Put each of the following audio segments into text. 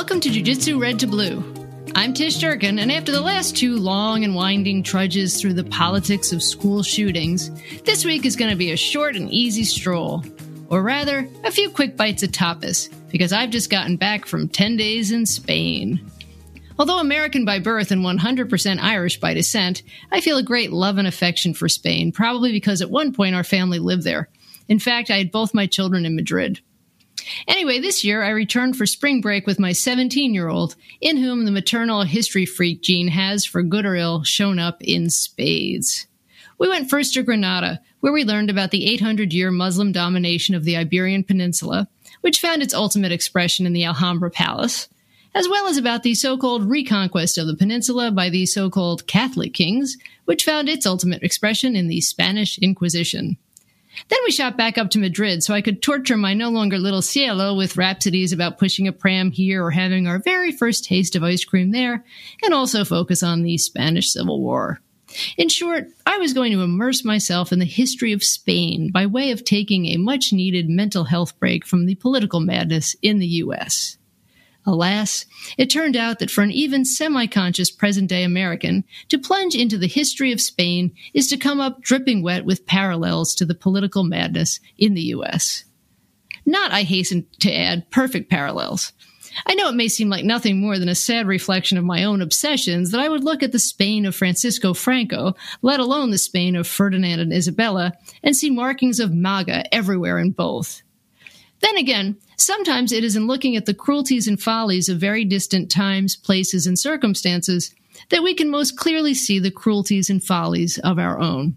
Welcome to Jiu Jitsu Red to Blue. I'm Tish Durkin, and after the last two long and winding trudges through the politics of school shootings, this week is going to be a short and easy stroll. Or rather, a few quick bites of tapas, because I've just gotten back from 10 days in Spain. Although American by birth and 100% Irish by descent, I feel a great love and affection for Spain, probably because at one point our family lived there. In fact, I had both my children in Madrid. Anyway, this year I returned for spring break with my 17 year old, in whom the maternal history freak gene has, for good or ill, shown up in spades. We went first to Granada, where we learned about the 800 year Muslim domination of the Iberian Peninsula, which found its ultimate expression in the Alhambra Palace, as well as about the so called reconquest of the peninsula by the so called Catholic kings, which found its ultimate expression in the Spanish Inquisition. Then we shot back up to Madrid so I could torture my no longer little cielo with rhapsodies about pushing a pram here or having our very first taste of ice cream there, and also focus on the Spanish Civil War. In short, I was going to immerse myself in the history of Spain by way of taking a much needed mental health break from the political madness in the US. Alas, it turned out that for an even semi conscious present day American, to plunge into the history of Spain is to come up dripping wet with parallels to the political madness in the US. Not, I hasten to add, perfect parallels. I know it may seem like nothing more than a sad reflection of my own obsessions that I would look at the Spain of Francisco Franco, let alone the Spain of Ferdinand and Isabella, and see markings of MAGA everywhere in both. Then again, sometimes it is in looking at the cruelties and follies of very distant times, places, and circumstances that we can most clearly see the cruelties and follies of our own.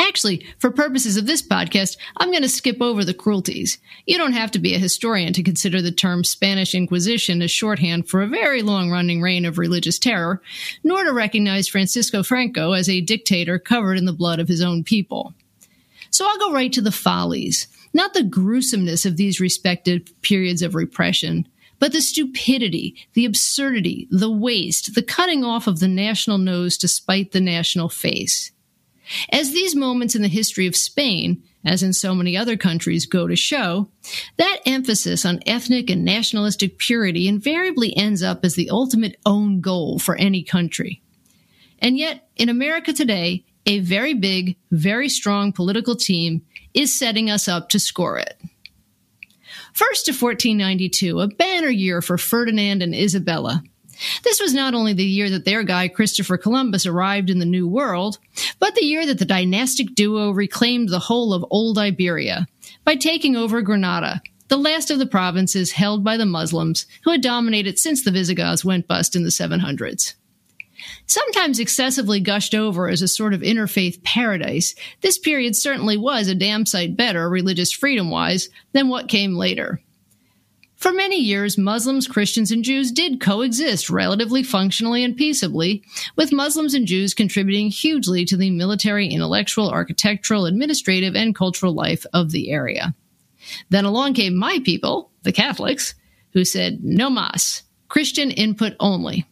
Actually, for purposes of this podcast, I'm going to skip over the cruelties. You don't have to be a historian to consider the term Spanish Inquisition as shorthand for a very long running reign of religious terror, nor to recognize Francisco Franco as a dictator covered in the blood of his own people. So I'll go right to the follies, not the gruesomeness of these respective periods of repression, but the stupidity, the absurdity, the waste, the cutting off of the national nose to spite the national face. As these moments in the history of Spain, as in so many other countries, go to show, that emphasis on ethnic and nationalistic purity invariably ends up as the ultimate own goal for any country. And yet, in America today, a very big, very strong political team is setting us up to score it. First to 1492, a banner year for Ferdinand and Isabella. This was not only the year that their guy Christopher Columbus arrived in the New World, but the year that the dynastic duo reclaimed the whole of old Iberia by taking over Granada, the last of the provinces held by the Muslims who had dominated since the Visigoths went bust in the 700s. Sometimes excessively gushed over as a sort of interfaith paradise, this period certainly was a damn sight better, religious freedom wise, than what came later. For many years, Muslims, Christians, and Jews did coexist relatively functionally and peaceably, with Muslims and Jews contributing hugely to the military, intellectual, architectural, administrative, and cultural life of the area. Then along came my people, the Catholics, who said, no mas, Christian input only.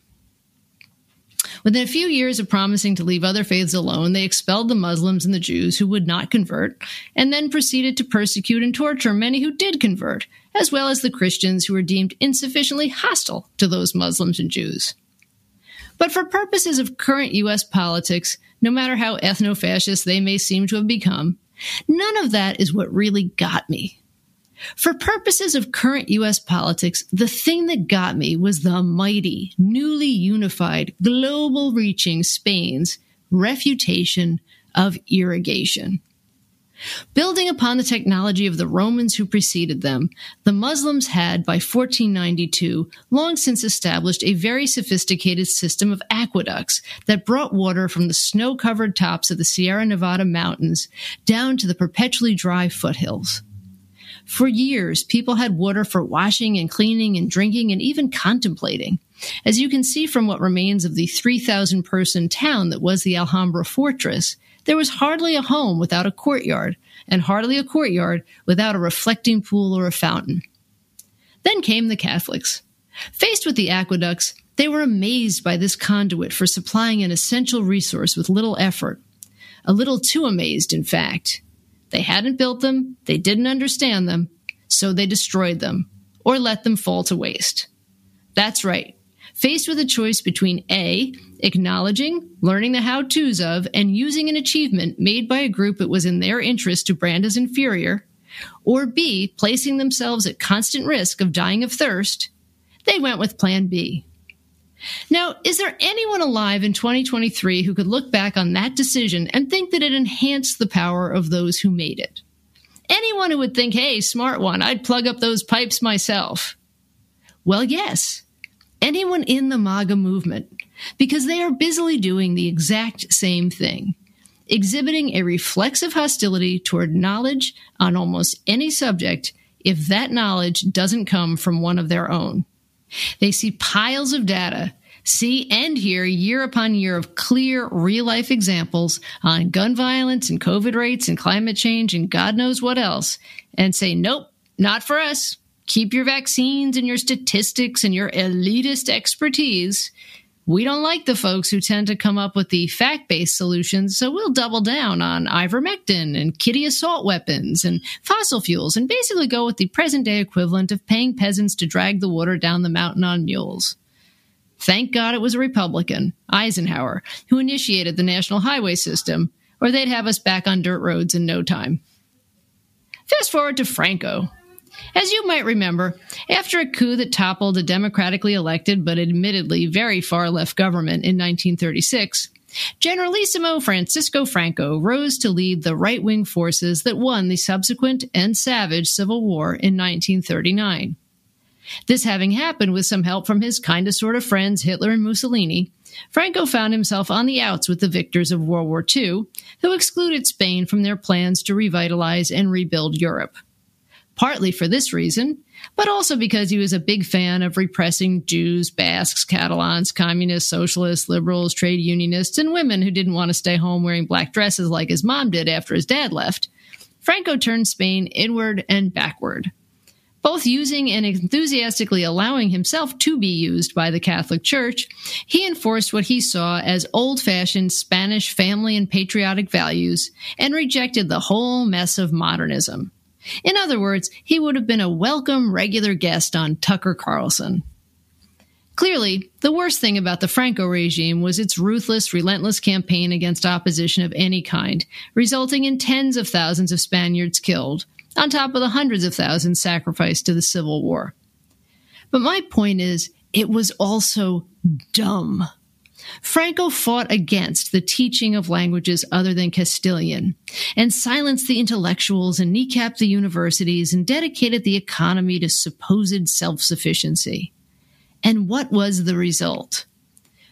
Within a few years of promising to leave other faiths alone, they expelled the Muslims and the Jews who would not convert, and then proceeded to persecute and torture many who did convert, as well as the Christians who were deemed insufficiently hostile to those Muslims and Jews. But for purposes of current U.S. politics, no matter how ethno fascist they may seem to have become, none of that is what really got me. For purposes of current US politics, the thing that got me was the mighty, newly unified, global reaching Spain's refutation of irrigation. Building upon the technology of the Romans who preceded them, the Muslims had, by 1492, long since established a very sophisticated system of aqueducts that brought water from the snow covered tops of the Sierra Nevada mountains down to the perpetually dry foothills. For years, people had water for washing and cleaning and drinking and even contemplating. As you can see from what remains of the 3,000 person town that was the Alhambra fortress, there was hardly a home without a courtyard, and hardly a courtyard without a reflecting pool or a fountain. Then came the Catholics. Faced with the aqueducts, they were amazed by this conduit for supplying an essential resource with little effort. A little too amazed, in fact. They hadn't built them, they didn't understand them, so they destroyed them, or let them fall to waste. That's right. Faced with a choice between A, acknowledging, learning the how to's of, and using an achievement made by a group it was in their interest to brand as inferior, or B, placing themselves at constant risk of dying of thirst, they went with Plan B. Now, is there anyone alive in 2023 who could look back on that decision and think that it enhanced the power of those who made it? Anyone who would think, hey, smart one, I'd plug up those pipes myself. Well, yes. Anyone in the MAGA movement, because they are busily doing the exact same thing, exhibiting a reflexive hostility toward knowledge on almost any subject if that knowledge doesn't come from one of their own. They see piles of data, see and hear year upon year of clear real life examples on gun violence and COVID rates and climate change and God knows what else, and say, nope, not for us. Keep your vaccines and your statistics and your elitist expertise. We don't like the folks who tend to come up with the fact based solutions, so we'll double down on ivermectin and kitty assault weapons and fossil fuels and basically go with the present day equivalent of paying peasants to drag the water down the mountain on mules. Thank God it was a Republican, Eisenhower, who initiated the national highway system, or they'd have us back on dirt roads in no time. Fast forward to Franco, as you might remember, after a coup that toppled a democratically elected but admittedly very far left government in 1936, Generalissimo Francisco Franco rose to lead the right wing forces that won the subsequent and savage Civil War in 1939. This having happened with some help from his kind of sort of friends Hitler and Mussolini, Franco found himself on the outs with the victors of World War II, who excluded Spain from their plans to revitalize and rebuild Europe partly for this reason, but also because he was a big fan of repressing Jews, Basques, Catalans, communists, socialists, liberals, trade unionists, and women who didn't want to stay home wearing black dresses like his mom did after his dad left. Franco turned Spain inward and backward, both using and enthusiastically allowing himself to be used by the Catholic Church, he enforced what he saw as old fashioned Spanish family and patriotic values and rejected the whole mess of modernism. In other words, he would have been a welcome regular guest on Tucker Carlson. Clearly, the worst thing about the Franco regime was its ruthless, relentless campaign against opposition of any kind, resulting in tens of thousands of Spaniards killed, on top of the hundreds of thousands sacrificed to the Civil War. But my point is, it was also dumb. Franco fought against the teaching of languages other than Castilian and silenced the intellectuals and kneecapped the universities and dedicated the economy to supposed self sufficiency. And what was the result?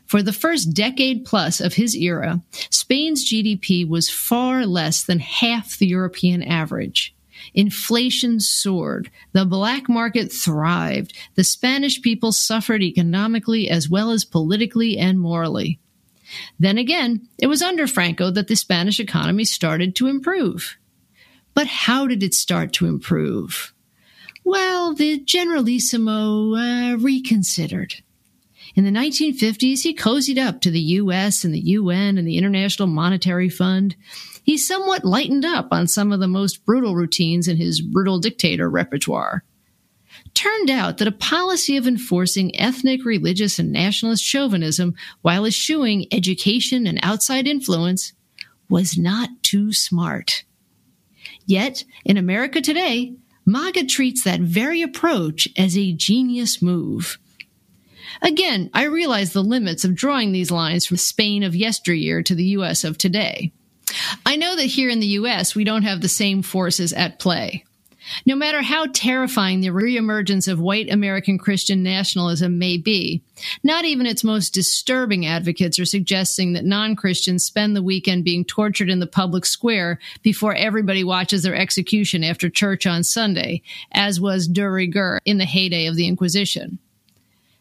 For the first decade plus of his era, Spain's GDP was far less than half the European average. Inflation soared. The black market thrived. The Spanish people suffered economically as well as politically and morally. Then again, it was under Franco that the Spanish economy started to improve. But how did it start to improve? Well, the Generalissimo uh, reconsidered. In the 1950s, he cozied up to the US and the UN and the International Monetary Fund he somewhat lightened up on some of the most brutal routines in his brutal dictator repertoire. Turned out that a policy of enforcing ethnic, religious, and nationalist chauvinism while eschewing education and outside influence was not too smart. Yet, in America today, MAGA treats that very approach as a genius move. Again, I realize the limits of drawing these lines from Spain of yesteryear to the US of today. I know that here in the US, we don't have the same forces at play. No matter how terrifying the reemergence of white American Christian nationalism may be, not even its most disturbing advocates are suggesting that non Christians spend the weekend being tortured in the public square before everybody watches their execution after church on Sunday, as was de rigueur in the heyday of the Inquisition.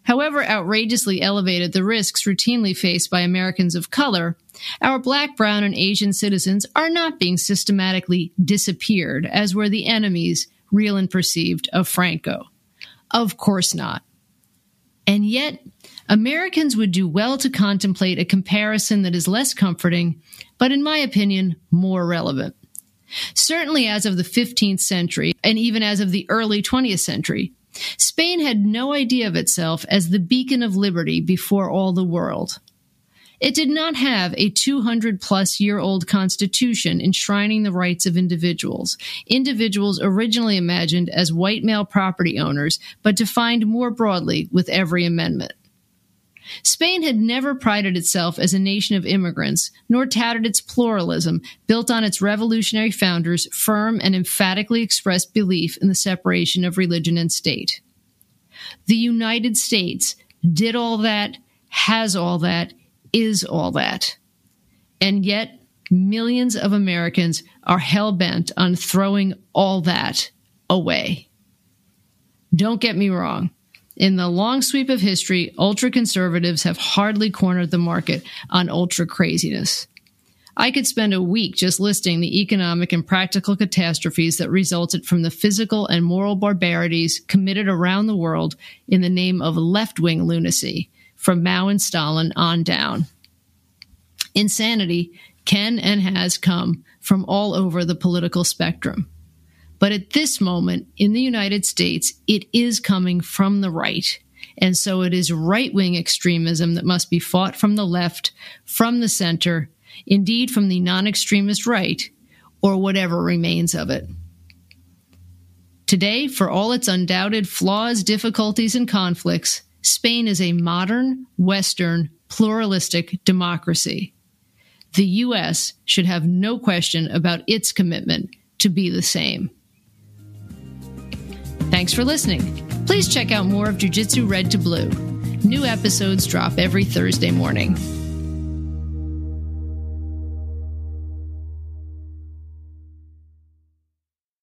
However outrageously elevated the risks routinely faced by Americans of color, our black, brown, and Asian citizens are not being systematically disappeared as were the enemies, real and perceived, of Franco. Of course not. And yet, Americans would do well to contemplate a comparison that is less comforting, but in my opinion, more relevant. Certainly as of the 15th century, and even as of the early 20th century, Spain had no idea of itself as the beacon of liberty before all the world. It did not have a 200 plus year old constitution enshrining the rights of individuals, individuals originally imagined as white male property owners, but defined more broadly with every amendment. Spain had never prided itself as a nation of immigrants, nor touted its pluralism, built on its revolutionary founders' firm and emphatically expressed belief in the separation of religion and state. The United States did all that, has all that, is all that. And yet, millions of Americans are hell bent on throwing all that away. Don't get me wrong. In the long sweep of history, ultra conservatives have hardly cornered the market on ultra craziness. I could spend a week just listing the economic and practical catastrophes that resulted from the physical and moral barbarities committed around the world in the name of left wing lunacy, from Mao and Stalin on down. Insanity can and has come from all over the political spectrum. But at this moment in the United States, it is coming from the right. And so it is right wing extremism that must be fought from the left, from the center, indeed from the non extremist right, or whatever remains of it. Today, for all its undoubted flaws, difficulties, and conflicts, Spain is a modern, Western, pluralistic democracy. The U.S. should have no question about its commitment to be the same. Thanks for listening. Please check out more of Jiu Jitsu Red to Blue. New episodes drop every Thursday morning.